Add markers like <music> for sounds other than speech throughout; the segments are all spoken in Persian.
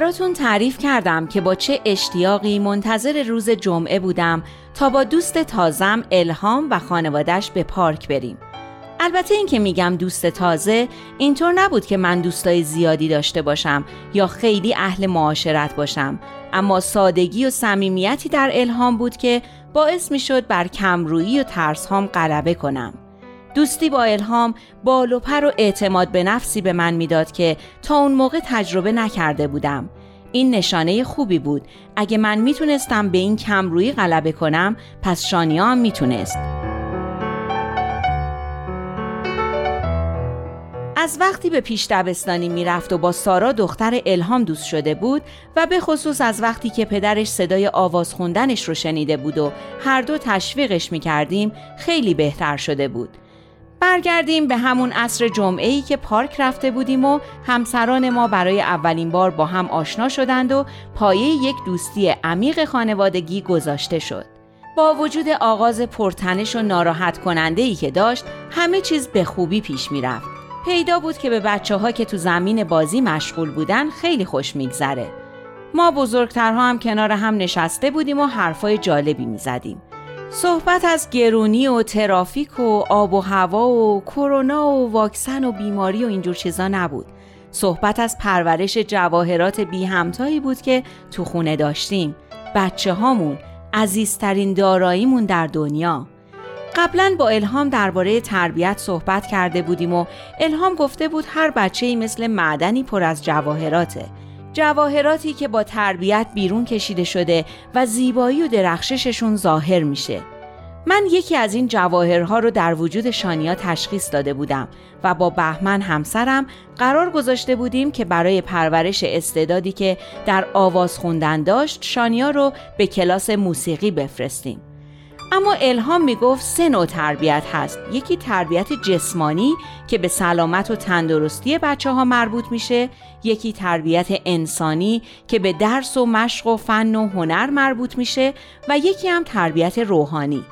براتون تعریف کردم که با چه اشتیاقی منتظر روز جمعه بودم تا با دوست تازم الهام و خانوادش به پارک بریم. البته این که میگم دوست تازه اینطور نبود که من دوستای زیادی داشته باشم یا خیلی اهل معاشرت باشم اما سادگی و صمیمیتی در الهام بود که باعث می‌شد بر کمرویی و ترس غلبه کنم. دوستی با الهام بال و پر و اعتماد به نفسی به من می‌داد که تا اون موقع تجربه نکرده بودم. این نشانه خوبی بود. اگه من می‌تونستم به این کم روی غلبه کنم پس شانیا هم می‌تونست. از وقتی به پیش دبستانی می‌رفت و با سارا دختر الهام دوست شده بود و به خصوص از وقتی که پدرش صدای آواز خوندنش رو شنیده بود و هر دو تشویقش می‌کردیم خیلی بهتر شده بود. برگردیم به همون عصر جمعه ای که پارک رفته بودیم و همسران ما برای اولین بار با هم آشنا شدند و پایه یک دوستی عمیق خانوادگی گذاشته شد. با وجود آغاز پرتنش و ناراحت کننده ای که داشت همه چیز به خوبی پیش می رفت. پیدا بود که به بچه ها که تو زمین بازی مشغول بودن خیلی خوش میگذره. ما بزرگترها هم کنار هم نشسته بودیم و حرفای جالبی می زدیم. صحبت از گرونی و ترافیک و آب و هوا و کرونا و واکسن و بیماری و اینجور چیزا نبود. صحبت از پرورش جواهرات بی همتایی بود که تو خونه داشتیم. بچه هامون، عزیزترین داراییمون در دنیا. قبلا با الهام درباره تربیت صحبت کرده بودیم و الهام گفته بود هر بچه ای مثل معدنی پر از جواهراته. جواهراتی که با تربیت بیرون کشیده شده و زیبایی و درخشششون ظاهر میشه. من یکی از این جواهرها رو در وجود شانیا تشخیص داده بودم و با بهمن همسرم قرار گذاشته بودیم که برای پرورش استعدادی که در آواز خوندن داشت شانیا رو به کلاس موسیقی بفرستیم. اما الهام می‌گفت سه نوع تربیت هست. یکی تربیت جسمانی که به سلامت و تندرستی بچه ها مربوط میشه. یکی تربیت انسانی که به درس و مشق و فن و هنر مربوط میشه و یکی هم تربیت روحانی.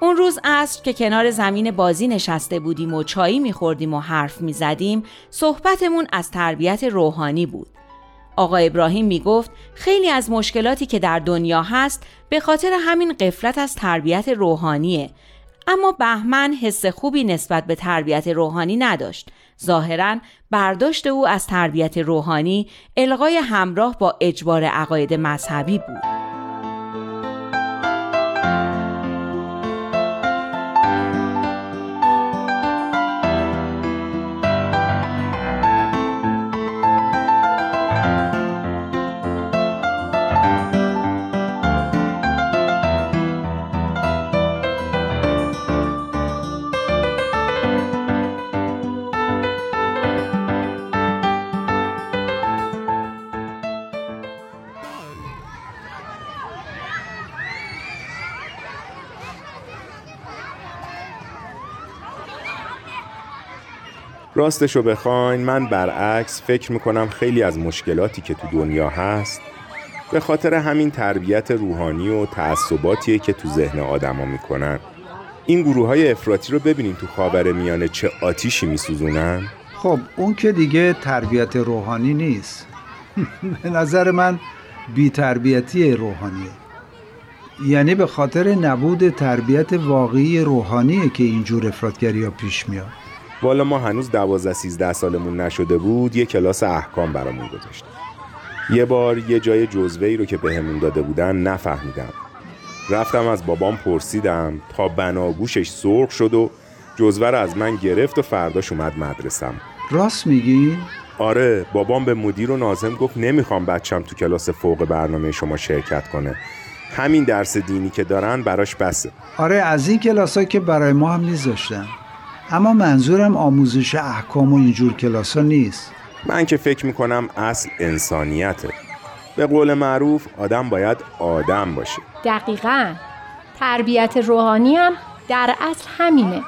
اون روز عصر که کنار زمین بازی نشسته بودیم و چایی میخوردیم و حرف می‌زدیم. صحبتمون از تربیت روحانی بود. آقا ابراهیم می گفت خیلی از مشکلاتی که در دنیا هست به خاطر همین قفلت از تربیت روحانیه. اما بهمن حس خوبی نسبت به تربیت روحانی نداشت. ظاهرا برداشت او از تربیت روحانی القای همراه با اجبار عقاید مذهبی بود. راستشو بخواین من برعکس فکر می‌کنم خیلی از مشکلاتی که تو دنیا هست به خاطر همین تربیت روحانی و تعصباتیه که تو ذهن آدما می‌کنن. این گروه های افراطی رو ببینین تو خاور میانه چه آتیشی میسوزونن. خب اون که دیگه تربیت روحانی نیست. <laughs> به نظر من بی تربیتی روحانیه یعنی به خاطر نبود تربیت واقعی روحانیه که اینجور افرادگری ها پیش میاد. والا ما هنوز دوازده سیزده سالمون نشده بود یه کلاس احکام برامون گذاشت یه بار یه جای جزوه ای رو که بهمون داده بودن نفهمیدم. رفتم از بابام پرسیدم تا بناگوشش سرخ شد و جزوه از من گرفت و فرداش اومد مدرسم. راست میگی؟ آره بابام به مدیر و نازم گفت نمی‌خوام بچم تو کلاس فوق برنامه شما شرکت کنه. همین درس دینی که دارن براش بسه. آره از این کلاس که برای ما هم میذاشتن اما منظورم آموزش احکام و اینجور کلاس ها نیست. من که فکر می‌کنم اصل انسانیته. به قول معروف آدم باید آدم باشه. دقیقا. تربیت روحانی هم در اصل همینه.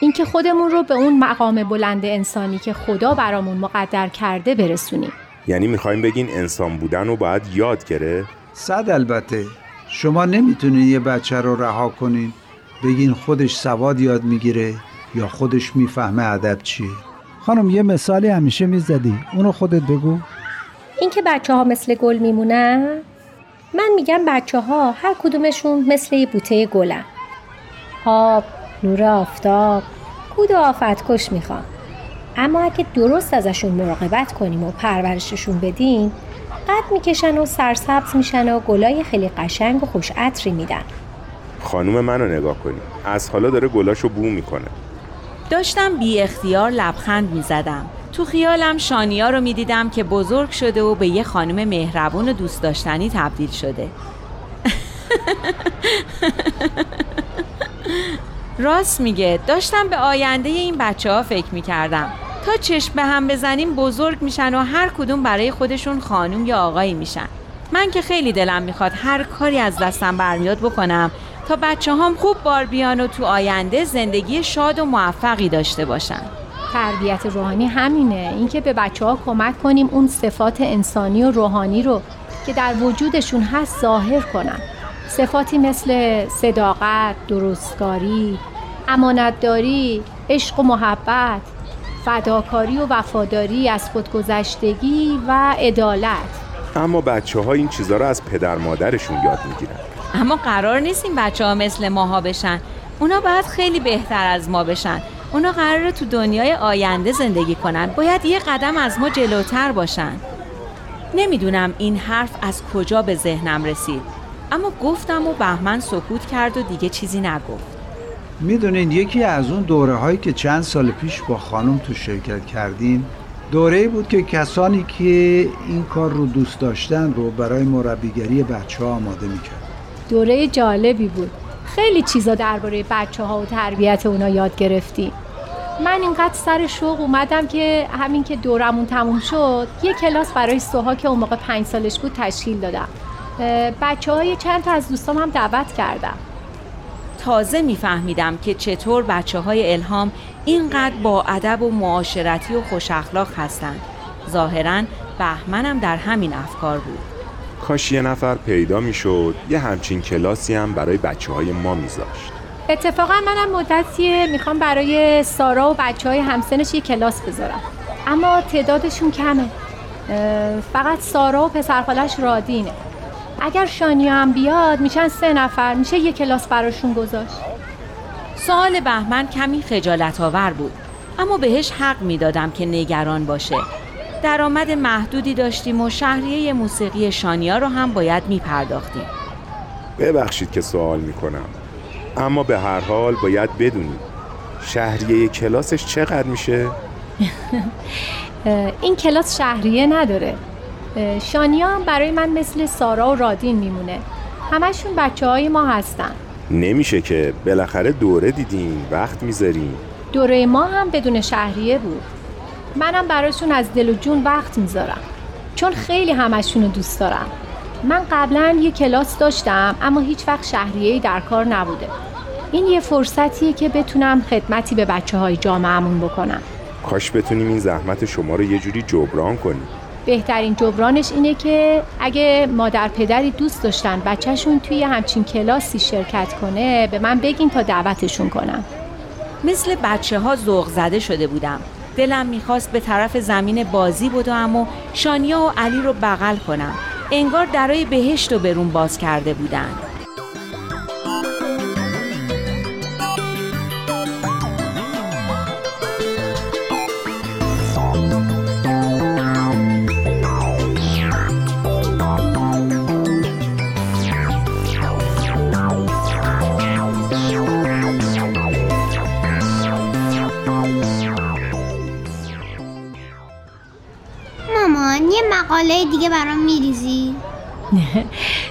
اینکه خودمون رو به اون مقام بلند انسانی که خدا برامون مقدر کرده برسونیم. یعنی می‌خوایم بگین انسان بودن رو باید یاد گرفت صد البته. شما نمی‌تونین یه بچه رو رها کنین بگین خودش سواد یاد می‌گیره. یا خودش می‌فهمه ادب چیه؟ خانم یه مثالی همیشه می‌زدی. اونو خودت بگو. اینکه بچه ها مثل گل میمونن؟ من میگم بچه ها هر کدومشون مثل یه بوته گلن. آب نور آفتاب کود و آفت کش می‌خوان. اما اگه درست ازشون مراقبت کنیم و پرورششون بدیم قد می‌کشن و سرسبز میشن و گلای خیلی قشنگ و خوش عطری میدن. خانوم منو نگاه کنی. از حالا داره گلاشو بو می‌کنه. داشتم بی اختیار لبخند می زدم. تو خیالم شانیا رو می دیدم که بزرگ شده و به یه خانم مهربون و دوست داشتنی تبدیل شده. <laughs> راست میگه داشتم به آینده این بچه ها فکر می کردم. تا چشم به هم بزنیم بزرگ میشن و هر کدوم برای خودشون خانوم یا آقایی میشن. من که خیلی دلم می‌خواد هر کاری از دستم برمیاد بکنم تا بچه هم خوب بار بیان و تو آینده زندگی شاد و موفقی داشته باشن. تربیت روحانی همینه. اینکه به بچه ها کمک کنیم اون صفات انسانی و روحانی رو که در وجودشون هست ظاهر کنن. صفاتی مثل صداقت، درستکاری، امانتداری، عشق و محبت، فداکاری و وفاداری از خودگذشتگی و عدالت. اما بچه ها این چیزها رو از پدر مادرشون یاد می‌گیرن. اما قرار نیست این بچه ها مثل ماها بشن. اونا باید خیلی بهتر از ما بشن. اونا قراره تو دنیای آینده زندگی کنن. باید یه قدم از ما جلوتر باشن. نمی‌دونم این حرف از کجا به ذهنم رسید. اما گفتم و بهمن سکوت کرد و دیگه چیزی نگفت. می‌دونین یکی از اون دوره هایی که چند سال پیش با خانم تو شرکت کردیم دوره بود که کسانی که این کار رو دوست داشتن رو برای مربیگری بچه ها آماده می‌کرد دوره جالبی بود. خیلی چیزا درباره بچه ها و تربیت اونا یاد گرفتیم. من اینقدر سر شوق اومدم که همین که دورمون تموم شد یه کلاس برای سوها که اون موقع پنج سالش بود تشکیل دادم. بچه های چند تا از دوستام هم دعوت کردم. تازه میفهمیدم که چطور بچه های الهام اینقدر با ادب و معاشرتی و خوش اخلاق هستند ظاهرا بهمنم در همین افکار بود. کاش یه نفر پیدا می‌شد یه همچین کلاسی هم برای بچه های ما میذاشت. اتفاقا منم مدتیه می‌خوام برای سارا و بچه های همسنش یه کلاس بذارم. اما تعدادشون کمه. فقط سارا و پسرخالش رادینه. اگر شانیا هم بیاد میشن سه نفر میشه یه کلاس براشون گذاشت. سوال بهمن کمی خجالت آور بود اما بهش حق می‌دادم که نگران باشه. درآمد محدودی داشتیم و شهریه موسیقی شانیا رو هم باید میپرداختیم. ببخشید که سوال می‌کنم. اما به هر حال باید بدونید شهریه کلاسش چقدر میشه؟ <laughs> این کلاس شهریه نداره. شانیا هم برای من مثل سارا و رادین میمونه. همشون بچه های ما هستن. نمیشه که بالاخره دوره دیدین وقت می‌ذارین دوره ما هم بدون شهریه بود. منم براشون از دل و جون وقت می‌ذارم چون خیلی همشون رو دوست دارم. من قبلا یه کلاس داشتم اما هیچ وقت شهریه‌ای در کار نبوده. این یه فرصتیه که بتونم خدمتی به بچه های جامعهمون بکنم. کاش بتونیم این زحمت شما رو یه جوری جبران کنیم. بهترین جبرانش اینه که اگه مادر پدری دوست داشتن بچهشون توی همچین کلاسی شرکت کنه به من بگین تا دعوتشون کنم. مثل بچه ها ذوق زده شده بودم. دلم می‌خواست به طرف زمین بازی بدوم و شانیا و علی رو بغل کنم. انگار درای بهشت رو برون باز کرده بودند دیگه برام میریزی؟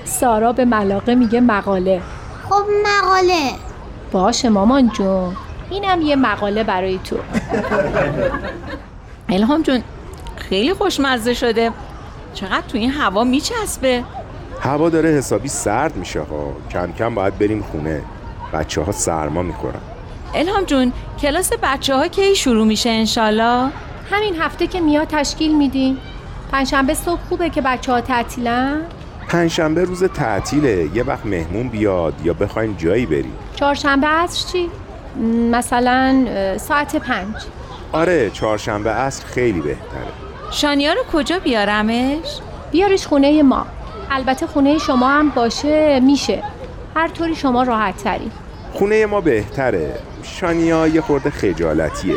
سارا به ملاقه میگه مقاله. خب مقاله. باشه مامان جون. اینم یه مقاله برای تو. <laughs> الهام جون خیلی خوشمزه شده. چقدر تو این هوا میچسبه؟ هوا داره حسابی سرد میشه ها کم کم باید بریم خونه. بچه ها سرما می‌خورن. الهام جون کلاس بچه ها کی شروع میشه انشالله؟ همین هفته که میاد تشکیل میدین پنجشنبه صبح خوبه که بچه ها تعطیلن؟ پنجشنبه روز تعطیله. یه وقت مهمون بیاد یا بخوایم جایی بریم. چهارشنبه عصر چی؟ مثلا ساعت پنج. آره چهارشنبه عصر خیلی بهتره. شانیا رو کجا بیارمش؟ بیارش خونه ما. البته خونه شما هم باشه میشه. هر طوری شما راحت تری. خونه ما بهتره. شانیا یه خورده خجالتیه.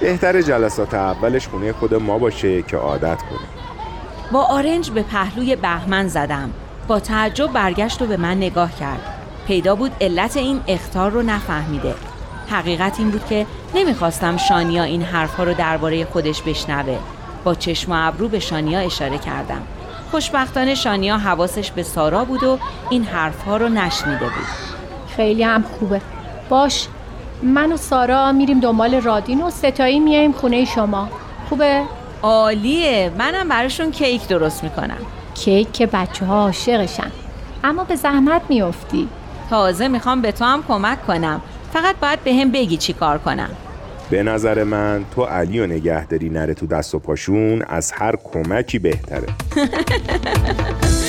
بهتره جلسات اولش خونه خود ما باشه که عادت کنه با آرنج به پهلوی بهمن زدم. با تعجب برگشت و به من نگاه کرد. پیدا بود علت این اختار رو نفهمیده. حقیقت این بود که نمی‌خواستم شانیا این حرفها رو درباره خودش بشنوه. با چشم و ابرو به شانیا اشاره کردم. خوشبختانه شانیا حواسش به سارا بود و این حرفها رو نشنیده بود. خیلی هم خوبه. باش. من و سارا میریم دنبال رادین و ستایی میایم خونه شما. خوبه؟ عالیه. منم براشون کیک درست می‌کنم. کیک که بچه ها عاشقشن. اما به زحمت میافتی. تازه می‌خوام به تو هم کمک کنم. فقط باید به هم بگی چی کار کنم. به نظر من تو علی و نگهداری نره تو دست و پاشون از هر کمکی بهتره. <laughs>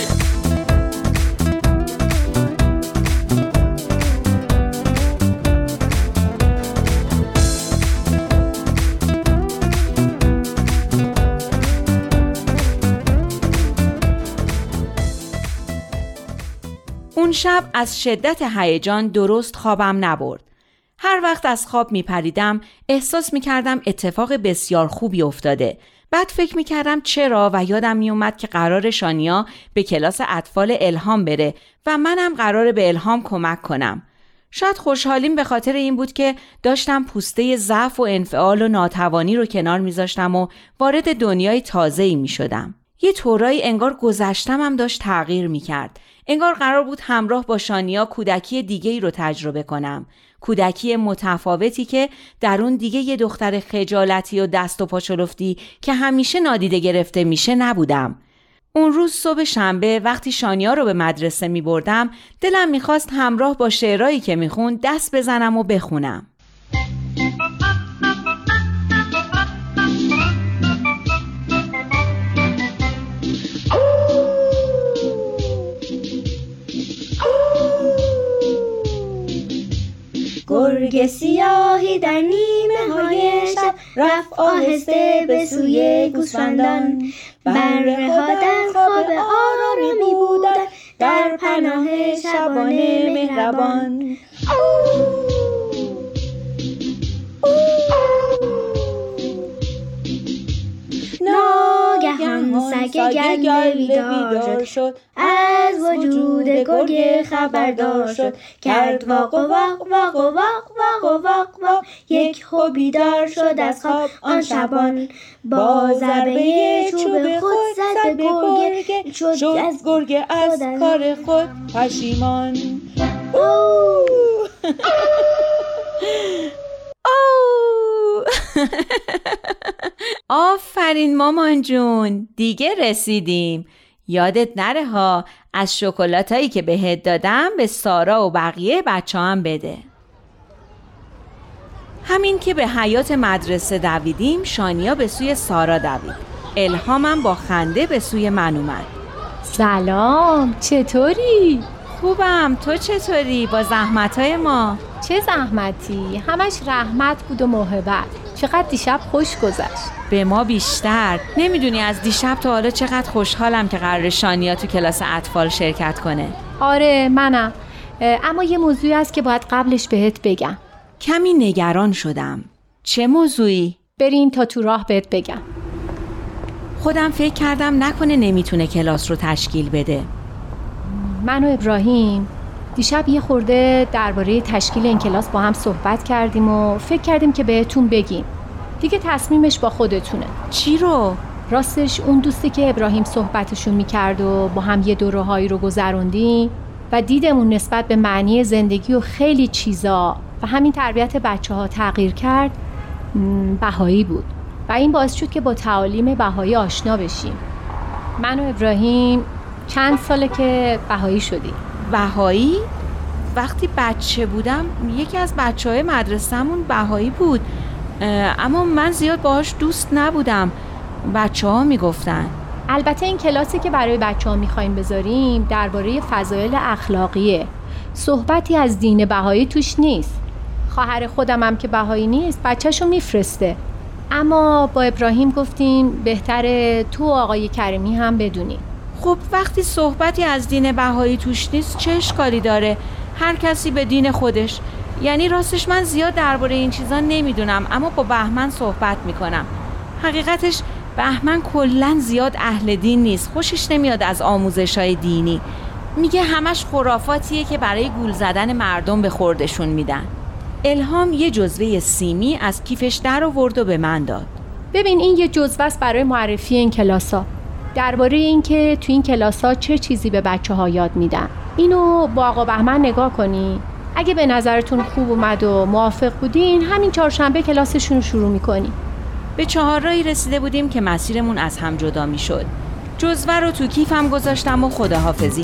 شب از شدت هیجان درست خوابم نبرد. هر وقت از خواب می پریدم احساس می کردم اتفاق بسیار خوبی افتاده. بعد فکر می کردم چرا و یادم می اومد که قرار شانیا به کلاس اطفال الهام بره و منم قرار به الهام کمک کنم. شاید خوشحالیم به خاطر این بود که داشتم پوسته ضعف و انفعال و ناتوانی رو کنار میذاشتم و وارد دنیای تازه‌ای می شدم. یه طورایی انگار گذشتم هم داشت تغییر می کرد. انگار قرار بود همراه با شانیا کودکی دیگه ای رو تجربه کنم. کودکی متفاوتی که در اون دیگه یه دختر خجالتی و دست و پاچلفتی که همیشه نادیده گرفته میشه نبودم. اون روز صبح شنبه وقتی شانیا رو به مدرسه می بردم دلم می‌خواست همراه با شعرهایی که می‌خوند دست بزنم و بخونم. گرگ سیاهی در نیمه های شب رفت آهسته به سوی گوسفندان. بره ها در خواب آرامی بودن در پناه شبانه مهربان. ناگهان سگ گله بیدار شد. از وجود گرگ خبردار شد. کرد واق و واق واق و واق واق و واق واق یک خو بیدار شد از خواب. آن شبان با ضربه چوب خود زد به گرگ. شد از گرگ از کار خود. پشیمان. <laughs> <laughs> <laughs> آفرین مامان جون. دیگه رسیدیم. یادت نره ها از شکلاتایی که بهت دادم به سارا و بقیه بچه هم بده. همین که به حیات مدرسه دویدیم شانیا به سوی سارا دوید. الهامم با خنده به سوی من اومد. سلام چطوری؟ خوبم. تو چطوری؟ با زحمتهای ما؟ چه زحمتی؟ همش رحمت بود و محبت. چقدر دیشب خوش گذشت. به ما بیشتر. نمی‌دونی از دیشب تا حالا چقدر خوشحالم که قرار شانیا تو کلاس اطفال شرکت کنه. آره منم. اما یه موضوعی هست که باید قبلش بهت بگم. کمی نگران شدم. چه موضوعی؟ بریم تا تو راه بهت بگم. خودم فکر کردم نکنه نمی‌تونه کلاس رو تشکیل بده. من و ابراهیم دیشب یه خورده درباره تشکیل این کلاس با هم صحبت کردیم و فکر کردیم که بهتون بگیم. دیگه تصمیمش با خودتونه. چی رو؟ راستش اون دوستی که ابراهیم صحبتشون می‌کرد و با هم یه دوره رو گذروندیم و دیدمون نسبت به معنی زندگی و خیلی چیزا و همین تربیت بچه ها تغییر کرد بهایی بود. و این باعث شد که با تعالیم بهایی آشنا بشیم. من و ابراهیم چند ساله که بهایی شدیم. بهایی؟ وقتی بچه بودم یکی از بچه های مدرسهمون بهایی بود. اما من زیاد باهاش دوست نبودم. بچه ها می‌گفتن. البته این کلاسی که برای بچه ها می‌خوایم بذاریم درباره فضایل اخلاقیه. صحبتی از دین بهایی توش نیست. خواهر خودم هم که بهایی نیست بچهشو میفرسته. اما با ابراهیم گفتیم بهتره تو آقای کریمی هم بدونیم. خب وقتی صحبتی از دین بهایی توش نیست چه اشکالی داره؟ هر کسی به دین خودش. یعنی راستش من زیاد درباره این چیزا نمی‌دونم اما با بهمن صحبت می‌کنم. حقیقتش بهمن کلا زیاد اهل دین نیست خوشش نمیاد از آموزش های دینی. میگه همش خرافاتیه که برای گول زدن مردم به خوردشون میدن. الهام یه جزوه سیمی از کیفش در آورد و به من داد. ببین این یه جزوه است برای معرفی این کلاسا درباره اینکه تو این کلاسا چه چیزی به بچه ها یاد میدن. اینو با آقا بهمن نگاه کنی. اگه به نظرتون خوب اومد و موافق بودین همین چهارشنبه کلاسشون رو شروع می‌کنیم. به چهار رایی رسیده بودیم که مسیرمون از هم جدا می‌شد. جزوه رو تو کیفم گذاشتم و خداحافظی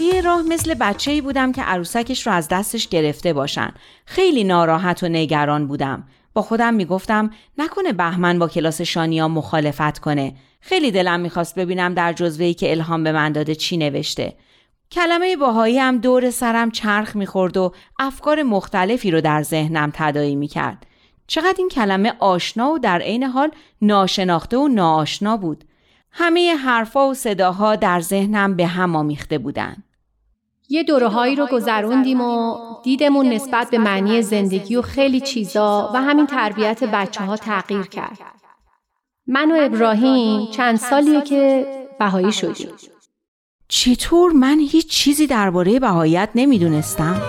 کردم راه مثل بچه ای بودم که عروسکش رو از دستش گرفته باشن. خیلی ناراحت و نگران بودم. با خودم می‌گفتم نکنه بهمن با کلاس شانیا مخالفت کنه. خیلی دلم می‌خواست ببینم در ای که الهام به من داده چی نوشته. کلمه باهایی هم دور سرم چرخ می‌خورد و افکار مختلفی رو در ذهنم تدایی می‌کرد. چقدر این کلمه آشنا و در عین حال ناشناخته و ناآشنا بود. همه حرفا و صداها در ذهنم به هم آمیخته بودند. یه دوره هایی رو گذروندیم و دیدمون نسبت به معنی زندگی و خیلی چیزا و همین تربیت بچه ها تغییر کرد. من و ابراهیم چند سالیه که بهایی شدیم. چطور من هیچ چیزی درباره بهاییت نمی‌دونستم؟